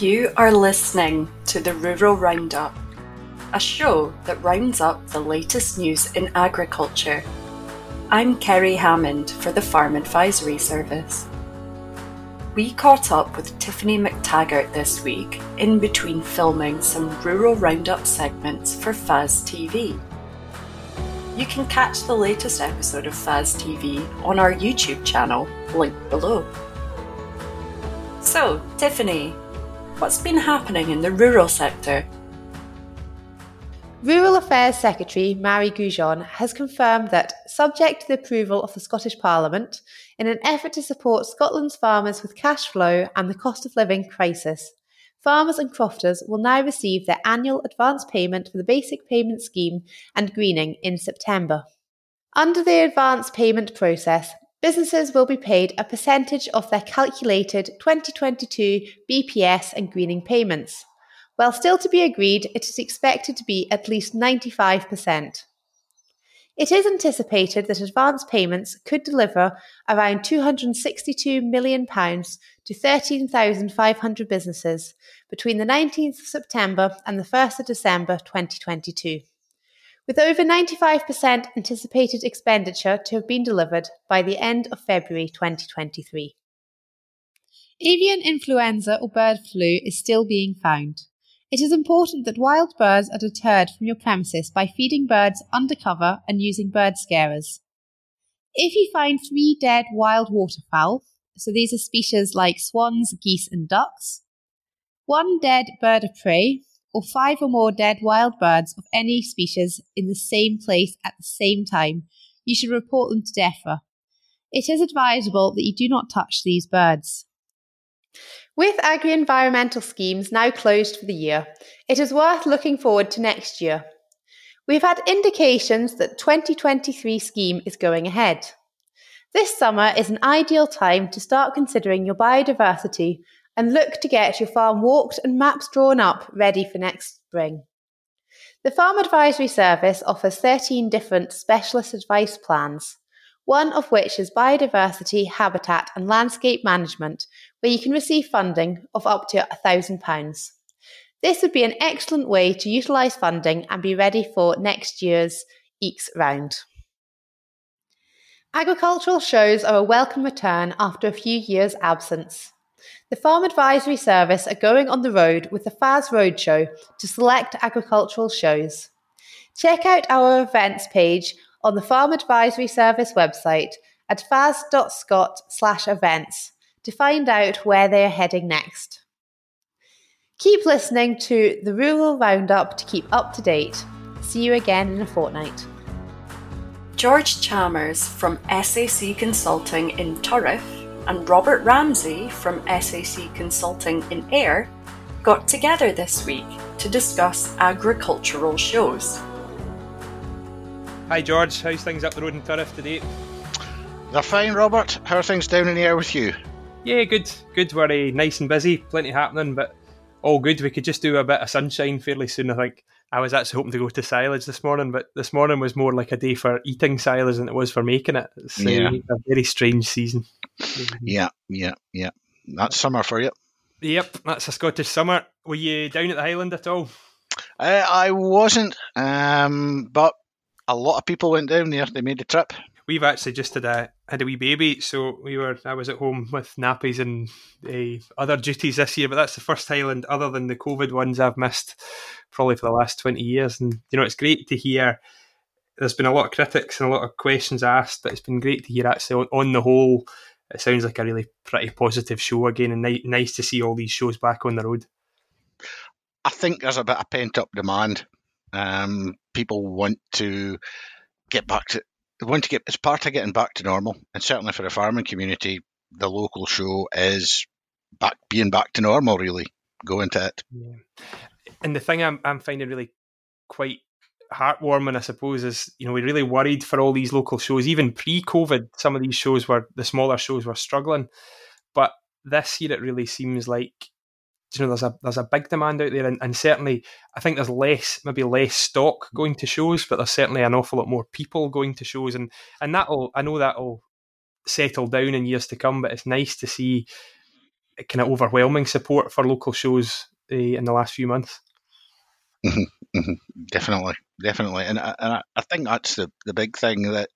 You are listening to the Rural Roundup, a show that rounds up the latest news in agriculture. I'm Kerry Hammond for the Farm Advisory Service. We caught up with Tiffany McTaggart this week in between filming some Rural Roundup segments for FAS TV. You can catch the latest episode of FAS TV on our YouTube channel, linked below. So, Tiffany, what's been happening in the rural sector? Rural Affairs Secretary Mairi Gougeon has confirmed that, subject to the approval of the Scottish Parliament, in an effort to support Scotland's farmers with cash flow and the cost of living crisis, farmers and crofters will now receive their annual advance payment for the Basic Payment Scheme and greening in September. Under the advance payment process, businesses will be paid a percentage of their calculated 2022 BPS and greening payments. While still to be agreed, it is expected to be at least 95%. It is anticipated that advance payments could deliver around £262 million to 13,500 businesses between the 19th of September and the 1st of December 2022, with over 95% anticipated expenditure to have been delivered by the end of February 2023. Avian influenza or bird flu is still being found. It is important that wild birds are deterred from your premises by feeding birds undercover and using bird scarers. If you find three dead wild waterfowl, so these are species like swans, geese, and ducks, one dead bird of prey, or five or more dead wild birds of any species in the same place at the same time, you should report them to DEFRA. It is advisable that you do not touch these birds. With agri environmental schemes now closed for the year, it is worth looking forward to next year. We've had indications that 2023 scheme is going ahead. This summer is an ideal time to start considering your biodiversity and look to get your farm walked and maps drawn up ready for next spring. The Farm Advisory Service offers 13 different specialist advice plans one of which is biodiversity, habitat, and landscape management, where you can receive funding of up to £1,000. This would be an excellent way to utilise funding and be ready for next year's AECS round. Agricultural shows are a welcome return after a few years' absence. The Farm Advisory Service are going on the road with the FAS Roadshow to select agricultural shows. Check out our events page on the Farm Advisory Service website at fas.scot slash events to find out where they are heading next. Keep listening to the Rural Roundup to keep up to date. See you again in a fortnight. George Chalmers from SAC Consulting in Turriff and Robert Ramsay from SAC Consulting in Ayr got together this week to discuss agricultural shows. Hi George, how's things up the road in Turriff today? They're fine, Robert. How are things down in the Ayr with you? Yeah, good. Good. We're uh, nice and busy, plenty happening, but all good. We could just do a bit of sunshine fairly soon. I think I was actually hoping to go to silage this morning, but this morning was more like a day for eating silage than it was for making it. It's uh, yeah. a very strange season. Yeah, yeah, yeah. That's summer for you. Yep, that's a Scottish summer. Were you down at the Highland at all? Uh, I wasn't, um, but a lot of people went down there. They made the trip. We've actually just had a had a wee baby, so we were. I was at home with nappies and uh, other duties this year, but that's the first Highland other than the COVID ones I've missed probably for the last twenty years. And you know, it's great to hear. There's been a lot of critics and a lot of questions asked, but it's been great to hear actually on, on the whole. It sounds like a really pretty positive show again, and ni- nice to see all these shows back on the road. I think there's a bit of pent up demand um, people want to get back to want to get it's part of getting back to normal, and certainly for the farming community, the local show is back being back to normal. Really, going to it. Yeah. And the thing I'm I'm finding really quite heartwarming, I suppose, is you know we really worried for all these local shows. Even pre-COVID, some of these shows were the smaller shows were struggling, but this year it really seems like you know there's a there's a big demand out there, and, and, certainly I think there's less maybe less stock going to shows, but there's certainly an awful lot more people going to shows, and and that'll I know that'll settle down in years to come, but it's nice to see kind of overwhelming support for local shows uh, in the last few months. Mm-hmm, definitely, definitely, and, and I think that's the, the big thing that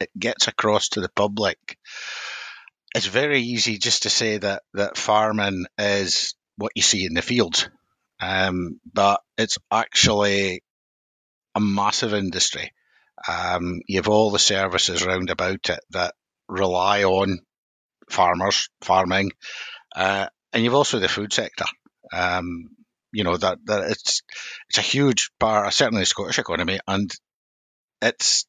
it gets across to the public. It's very easy just to say that that farming is what you see in the fields, um, but it's actually a massive industry. Um, you have all the services round about it that rely on farmers, farming, uh, and you've also the food sector. Um, you know that that it's it's a huge part, certainly the Scottish economy, and it's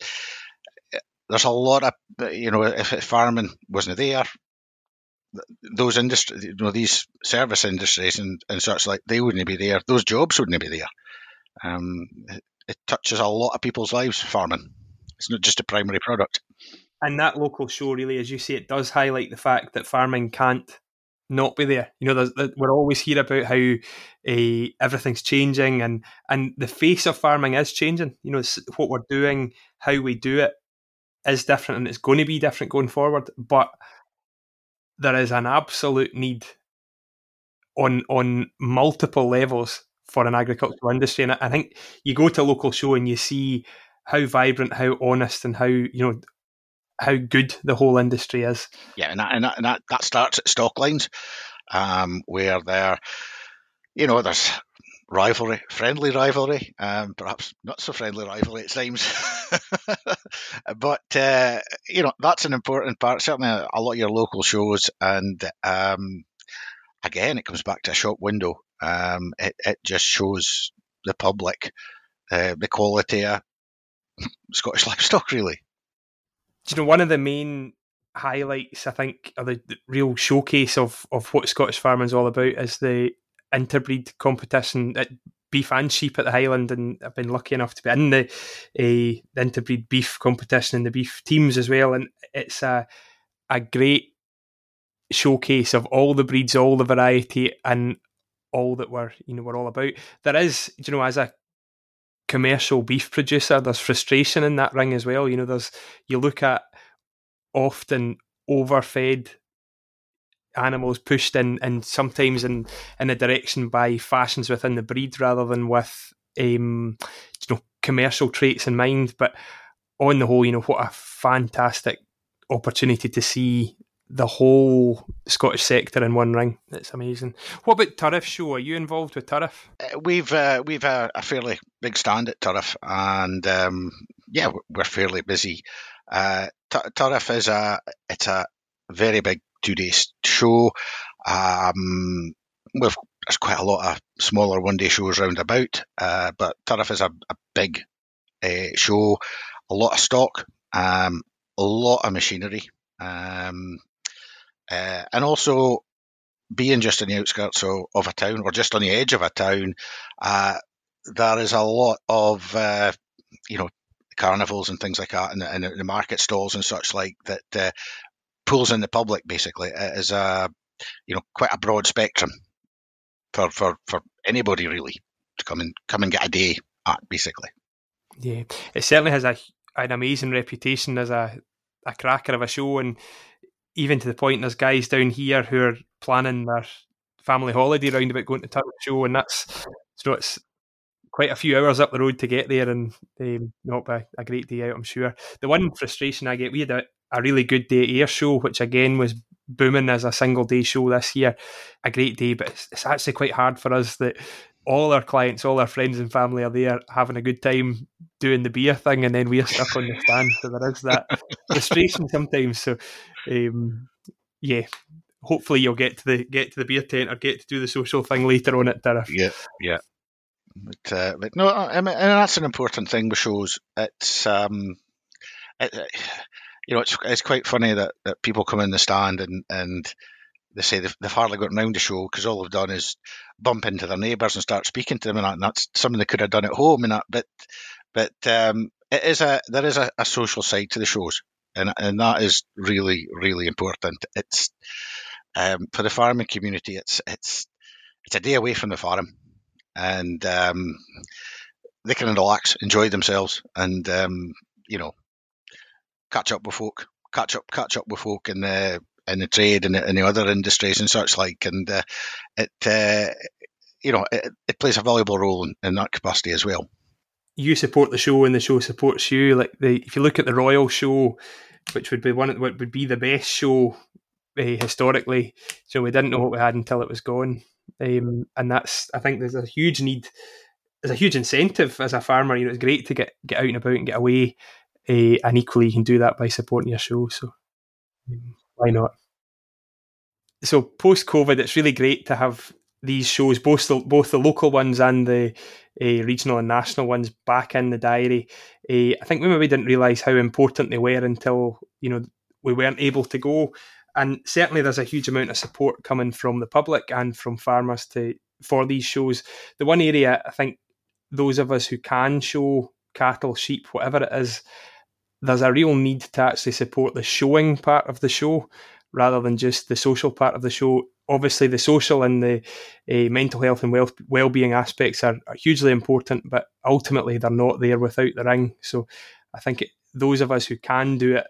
there's a lot of you know if farming wasn't there, those industries, you know, these service industries and, and such like, they wouldn't be there. Those jobs wouldn't be there. Um, it, it touches a lot of people's lives. Farming, it's not just a primary product. And that local show, really, as you say, it does highlight the fact that farming can't not be there. You know, we're always hear about how uh, everything's changing, and and the face of farming is changing. You know, what we're doing, how we do it, is different, and it's going to be different going forward. But there is an absolute need on on multiple levels for an agricultural industry, and I think you go to a local show and you see how vibrant, how honest, and how you know how good the whole industry is. Yeah, and that, and that, and that, that starts at stock lines, um, where there, you know, there's rivalry, friendly rivalry, um, perhaps not so friendly rivalry at times. but uh, you know that's an important part. Certainly, a, a lot of your local shows, and um, again, it comes back to a shop window. Um, it, it just shows the public uh, the quality of Scottish livestock, really. You know one of the main highlights? I think, or the, the real showcase of of what Scottish farming is all about is the interbreed competition at beef and sheep at the Highland, and I've been lucky enough to be in the, uh, the interbreed beef competition and the beef teams as well. And it's a a great showcase of all the breeds, all the variety, and all that we're you know we're all about. There is, you know, as a commercial beef producer, there's frustration in that ring as well. You know, there's you look at often overfed animals pushed in and sometimes in in a direction by fashions within the breed rather than with um, you know commercial traits in mind. But on the whole, you know what a fantastic opportunity to see the whole Scottish sector in one ring. It's amazing. What about Turriff Show? Are you involved with Turriff? Uh, we've uh, we've a, a, fairly big stand at Turriff, and um, yeah, we're fairly busy. Uh, Turriff is a it's a very big two day show. Um, we've there's quite a lot of smaller one day shows round about, uh, but Turriff is a, a big uh, show, a lot of stock, um, a lot of machinery, um, uh, and also being just on the outskirts of, of, a town or just on the edge of a town, uh, there is a lot of uh, you know carnivals and things like that, and, and the market stalls and such like that uh, pulls in the public basically it is a you know quite a broad spectrum for for for anybody really to come and come and get a day at basically. Yeah, it certainly has a an amazing reputation as a a cracker of a show, and even to the point there's guys down here who are planning their family holiday round about going to Turriff Show, and that's so it's quite a few hours up the road to get there, and um, not a, a great day out, I'm sure. The one frustration I get, we had a, a really good day Ayr show, which again was booming as a single day show this year. A great day, but it's, it's actually quite hard for us that all our clients, all our friends and family are there having a good time doing the beer thing, and then we're stuck on the stand. So there is that frustration sometimes. So, um, yeah, hopefully you'll get to the get to the beer tent or get to do the social thing later on at Turriff. Yeah, yeah. But, uh, but no, I mean, and that's an important thing with shows. It's um, it, you know, it's it's quite funny that, that people come in the stand and, and they say they've, they've hardly got around the show because all they've done is bump into their neighbours and start speaking to them, and, that, and that's something they could have done at home. And that, but but um, it is a there is a, a, social side to the shows, and and that is really really important. It's um, for the farming community. It's it's it's a day away from the farm, and um, they can relax, enjoy themselves, and um, you know catch up with folk, catch up, catch up with folk, and uh, in the trade and in the other industries and such like, and uh, it uh, you know it, it, plays a valuable role in, in, that capacity as well. You support the show, and the show supports you. Like the if you look at the Royal Show, which would be one of, what would be the best show uh, historically, so we didn't know what we had until it was gone, um, and that's I think there's a huge need. There's a huge incentive as a farmer. You know, it's great to get get out and about and get away, uh, and equally you can do that by supporting your show. So um, why not? So post COVID, it's really great to have these shows, both the, both the local ones and the uh, regional and national ones, back in the diary. Uh, I think we maybe didn't realise how important they were until you know we weren't able to go. And certainly, there's a huge amount of support coming from the public and from farmers to for these shows. The one area I think those of us who can show cattle, sheep, whatever it is, there's a real need to actually support the showing part of the show rather than just the social part of the show. Obviously, the social and the uh, mental health and well being aspects are, are, hugely important, but ultimately they're not there without the ring. So, I think it, those of us who can do it,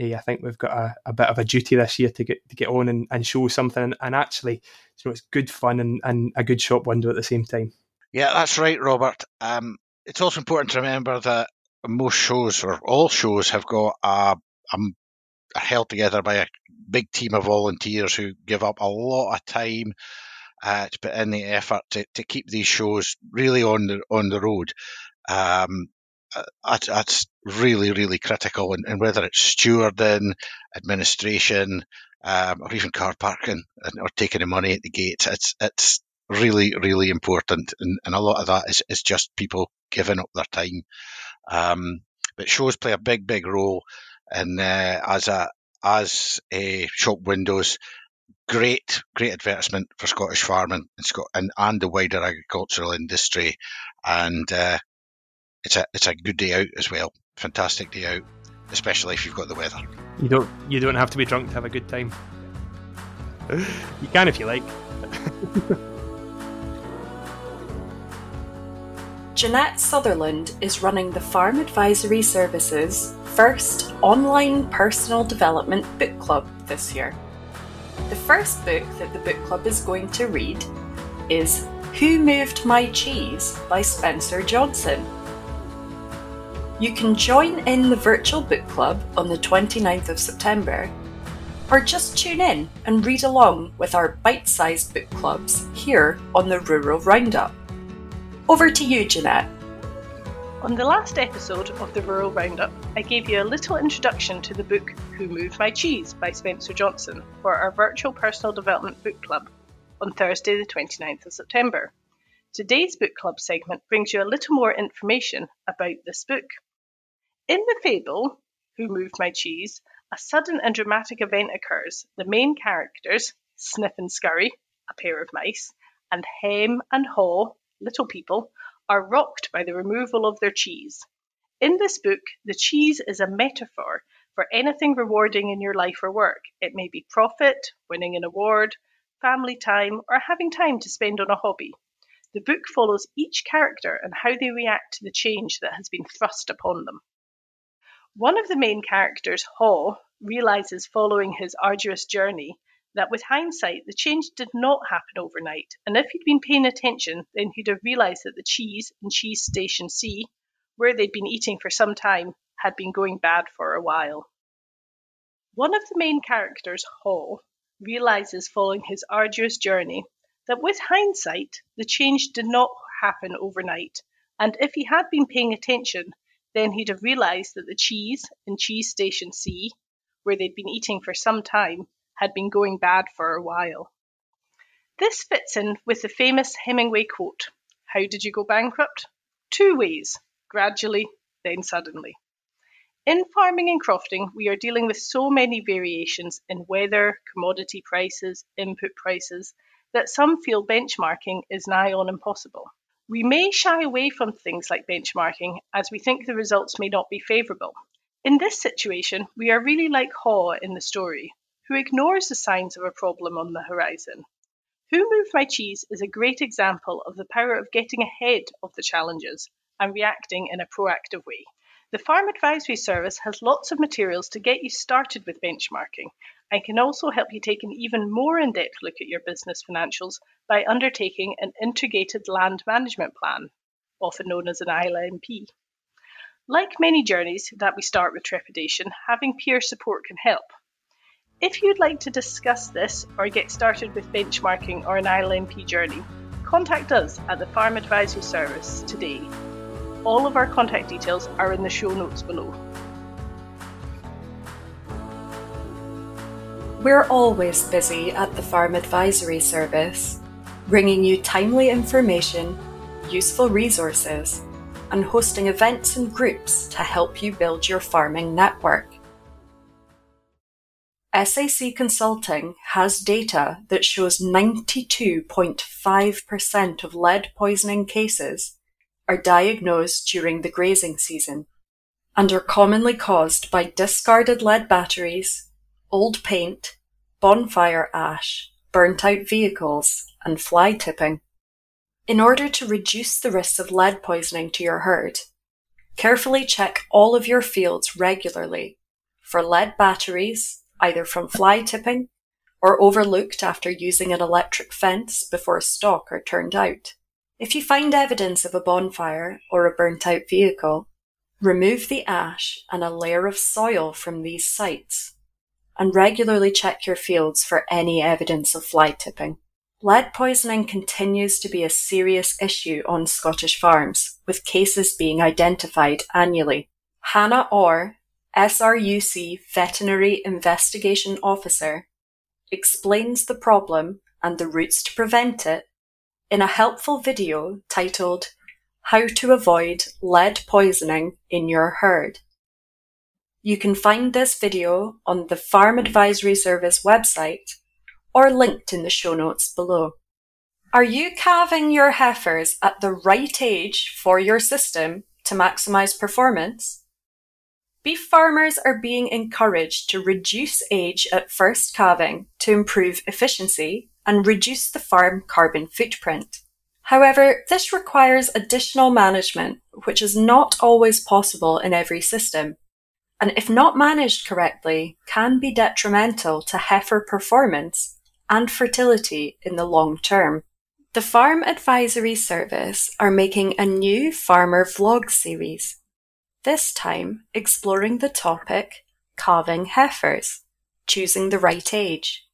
uh, I think we've got a, a, bit of a duty this year to get to get on and, and show something. And actually, you know, it's good fun and, and a good shop window at the same time. Yeah, that's right, Robert. Um, it's also important to remember that most shows or all shows have got a, a are held together by a big team of volunteers who give up a lot of time uh, to put in the effort to, to keep these shows really on the on the road. Um, uh, that's, that's, really really critical, and, and, whether it's stewarding, administration, um, or even car parking or taking the money at the gate, it's it's really really important, and, and a lot of that is, is just people giving up their time. Um, but shows play a big big role and uh, as a as a shop windows, great great advertisement for Scottish farming and Scot- and, and the wider agricultural industry, and uh, it's a it's a good day out as well. Fantastic day out, especially if you've got the weather. You don't you don't have to be drunk to have a good time. you can if you like. Janette Sutherland is running the Farm Advisory Services first online personal development book club this year. The first book that the book club is going to read is Who Moved My Cheese by Spencer Johnson. You can join in the virtual book club on the 29th of September, or just tune in and read along with our bite sized book clubs here on the Rural Roundup. Over to you, Janette. On the last episode of the Rural Roundup, I gave you a little introduction to the book Who Moved My Cheese by Spencer Johnson for our virtual personal development book club on Thursday, the 29th of September. Today's book club segment brings you a little more information about this book. In the fable, Who Moved My Cheese, a sudden and dramatic event occurs. The main characters, Sniff and Scurry, a pair of mice, and Hem and Haw, little people, are rocked by the removal of their cheese. In this book, the cheese is a metaphor for anything rewarding in your life or work. It may be profit, winning an award, family time, or having time to spend on a hobby. The book follows each character and how they react to the change that has been thrust upon them. One of the main characters, Haw, realizes following his arduous journey that with hindsight, the change did not happen overnight, and if he'd been paying attention, then he'd have realised that the cheese in Cheese Station C, where they'd been eating for some time, had been going bad for a while. One of the main characters, Haw, realises following his arduous journey that with hindsight, the change did not happen overnight, and if he had been paying attention, then he'd have realised that the cheese in Cheese Station C, where they'd been eating for some time, had been going bad for a while. This fits in with the famous Hemingway quote How did you go bankrupt? Two ways gradually, then suddenly. In farming and crofting, we are dealing with so many variations in weather, commodity prices, input prices, that some feel benchmarking is nigh on impossible. We may shy away from things like benchmarking as we think the results may not be favourable. In this situation, we are really like Haw in the story, who ignores the signs of a problem on the horizon. Who Moved My Cheese is a great example of the power of getting ahead of the challenges and reacting in a proactive way. The Farm Advisory Service has lots of materials to get you started with benchmarking and can also help you take an even more in depth look at your business financials by undertaking an integrated land management plan, often known as an ILMP. Like many journeys that we start with trepidation, having peer support can help. If you'd like to discuss this or get started with benchmarking or an ILMP journey, contact us at the Farm Advisory Service today all of our contact details are in the show notes below. We're always busy at the Farm Advisory Service, bringing you timely information, useful resources, and hosting events and groups to help you build your farming network. SAC Consulting has data that shows 92.5% of lead poisoning cases are diagnosed during the grazing season and are commonly caused by discarded lead batteries, old paint, bonfire ash, burnt out vehicles, and fly tipping. In order to reduce the risks of lead poisoning to your herd, carefully check all of your fields regularly for lead batteries, either from fly tipping or overlooked after using an electric fence before stock are turned out. If you find evidence of a bonfire or a burnt out vehicle, remove the ash and a layer of soil from these sites and regularly check your fields for any evidence of fly tipping. Lead poisoning continues to be a serious issue on Scottish farms, with cases being identified annually. Hannah Orr, SRUC Veterinary Investigation Officer, explains the problem and the routes to prevent it in a helpful video titled How to Avoid Lead Poisoning in Your Herd. You can find this video on the Farm Advisory Service website or linked in the show notes below. Are you calving your heifers at the right age for your system to maximize performance? Beef farmers are being encouraged to reduce age at first calving to improve efficiency and reduce the farm carbon footprint. However, this requires additional management, which is not always possible in every system, and if not managed correctly, can be detrimental to heifer performance and fertility in the long term. The Farm Advisory Service are making a new farmer vlog series, this time exploring the topic calving heifers, choosing the right age.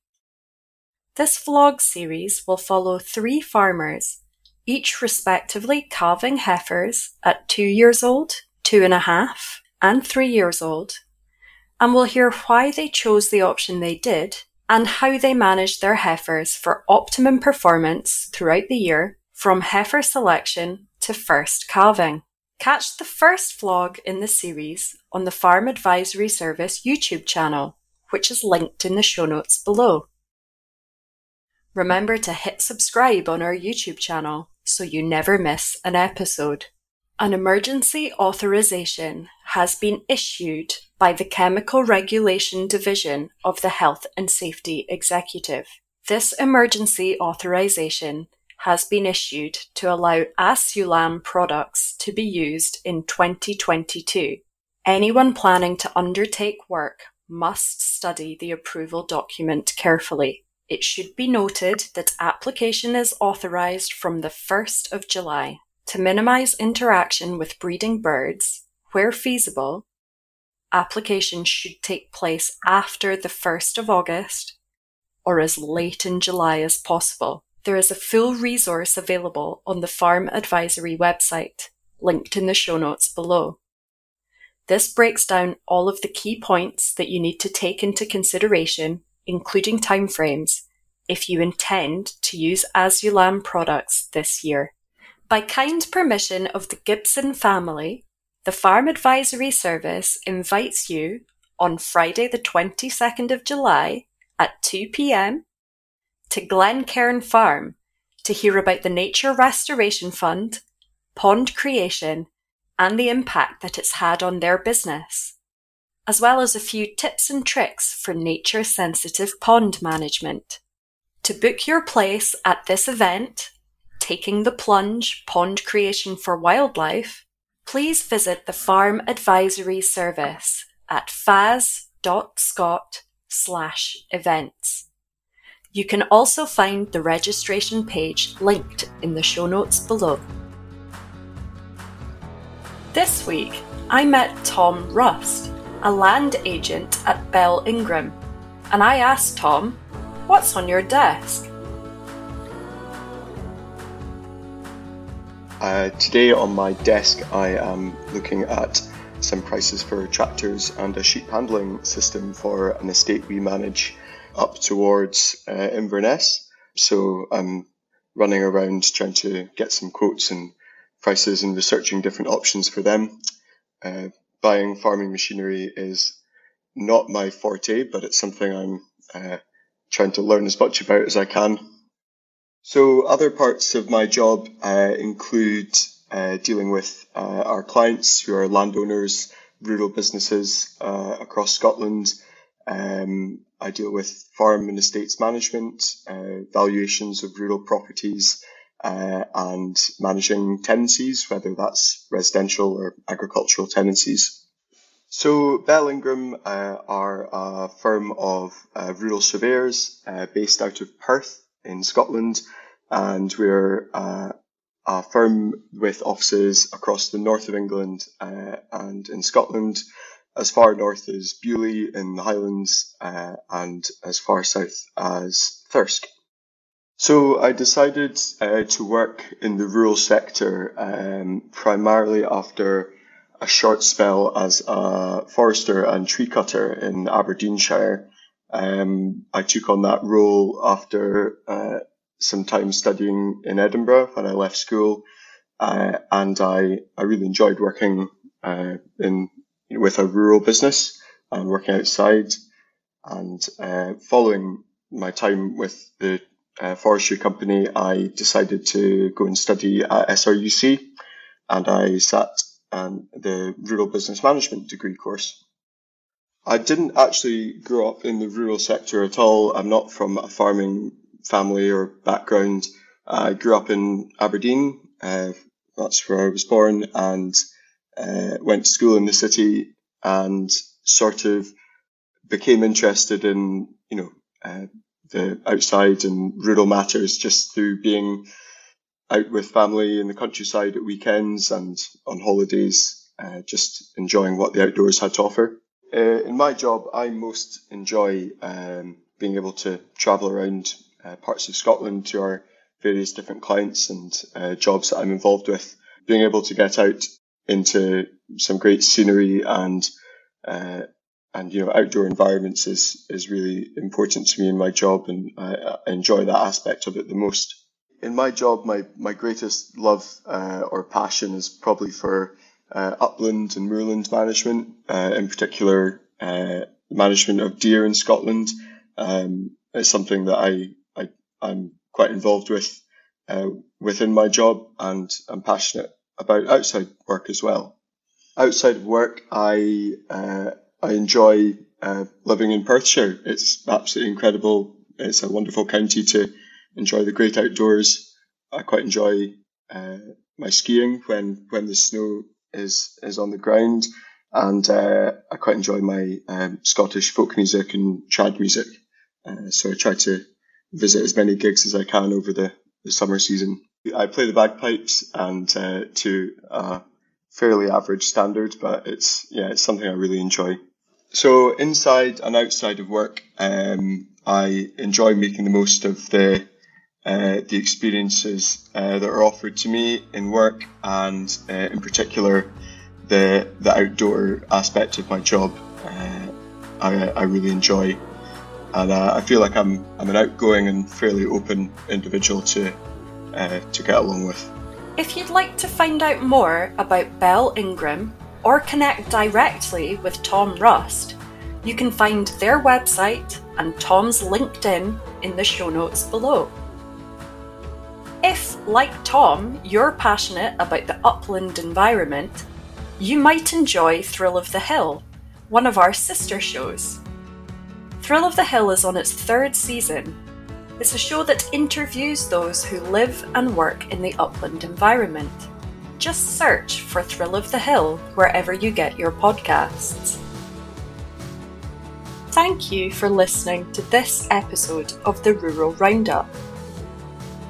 This vlog series will follow three farmers, each respectively calving heifers at two years old, two and a half, and three years old, and we'll hear why they chose the option they did and how they managed their heifers for optimum performance throughout the year from heifer selection to first calving. Catch the first vlog in the series on the Farm Advisory Service YouTube channel, which is linked in the show notes below. Remember to hit subscribe on our YouTube channel so you never miss an episode. An emergency authorization has been issued by the Chemical Regulation Division of the Health and Safety Executive. This emergency authorization has been issued to allow Asulam products to be used in 2022. Anyone planning to undertake work must study the approval document carefully. It should be noted that application is authorized from the 1st of July. To minimize interaction with breeding birds, where feasible, application should take place after the 1st of August or as late in July as possible. There is a full resource available on the Farm Advisory website, linked in the show notes below. This breaks down all of the key points that you need to take into consideration including timeframes, if you intend to use Asulam products this year. By kind permission of the Gibson family, the Farm Advisory Service invites you on Friday, the 22nd of July at 2 pm to Glencairn Farm to hear about the Nature Restoration Fund, pond creation, and the impact that it's had on their business as well as a few tips and tricks for nature sensitive pond management. To book your place at this event, Taking the Plunge Pond Creation for Wildlife, please visit the Farm Advisory Service at fas.scot slash events. You can also find the registration page linked in the show notes below. This week, I met Tom Rust, a land agent at Bell Ingram, and I asked Tom, What's on your desk? Uh, today on my desk, I am looking at some prices for tractors and a sheep handling system for an estate we manage up towards uh, Inverness. So I'm running around trying to get some quotes and prices and researching different options for them. Uh, buying farming machinery is not my forte, but it's something I'm uh, trying to learn as much about as I can. So other parts of my job uh, include uh, dealing with uh, our clients who are landowners, rural businesses uh, across Scotland. Um, I deal with farm and estates management, uh, valuations of rural properties, uh, and managing tenancies, whether that's residential or agricultural tenancies. So Bell Ingram uh, are a firm of uh, rural surveyors uh, based out of Perth in Scotland, and we're uh, a firm with offices across the north of England and in Scotland, as far north as Beauly in the Highlands, uh, and as far south as Thirsk. So I decided uh, to work in the rural sector um, primarily after a short spell as a forester and tree cutter in Aberdeenshire. Um, I took on that role after uh, some time studying in Edinburgh when I left school, uh, and I, I really enjoyed working uh, in with a rural business and working outside. And uh, following my time with the uh, forestry company, I decided to go and study at SRUC, and I sat um, the rural business management degree course. I didn't actually grow up in the rural sector at all. I'm not from a farming family or background. I grew up in Aberdeen. Uh, that's where I was born and uh, went to school in the city and sort of became interested in, you know, uh, the outside and rural matters just through being out with family in the countryside at weekends and on holidays, uh, just enjoying what the outdoors had to offer. Uh, in my job, I most enjoy um, being able to travel around uh, parts of Scotland to our various different clients and uh, jobs that I'm involved with. Being able to get out into some great scenery and uh, and you know outdoor environments is is really important to me in my job, and I, I enjoy that aspect of it the most. In my job, my my greatest love uh, or passion is probably for uh, upland and moorland management, uh, in particular uh, management of deer in Scotland. Um, it's something that I, I I'm quite involved with uh, within my job, and I'm passionate about outside work as well. Outside of work, I uh, I enjoy uh, living in Perthshire. It's absolutely incredible. It's a wonderful county to enjoy the great outdoors. I quite enjoy uh, my skiing when when the snow is is on the ground, and uh, I quite enjoy my um, Scottish folk music and trad music. Uh, so I try to visit as many gigs as I can over the, the summer season. I play the bagpipes and uh, to a fairly average standard, but it's yeah, it's something I really enjoy. So inside and outside of work, um, I enjoy making the most of the uh, the experiences uh, that are offered to me in work, and uh, in particular the the outdoor aspect of my job. Uh, I, I really enjoy, and uh, I feel like I'm I'm an outgoing and fairly open individual to uh, to get along with. If you'd like to find out more about Bell Ingram or connect directly with Tom Rust, you can find their website and Tom's LinkedIn in the show notes below. If, like Tom, you're passionate about the upland environment, you might enjoy Thrill of the Hill, one of our sister shows. Thrill of the Hill is on its third season it's a show that interviews those who live and work in the upland environment. just search for Thrill of the Hill wherever you get your podcasts. Thank you for listening to this episode of the Rural Roundup.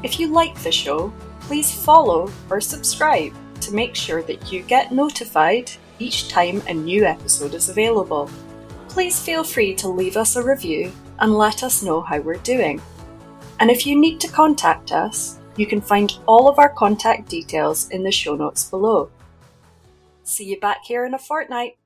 If you like the show, please follow or subscribe to make sure that you get notified each time a new episode is available. Please feel free to leave us a review and let us know how we're doing. And if you need to contact us, you can find all of our contact details in the show notes below. See you back here in a fortnight.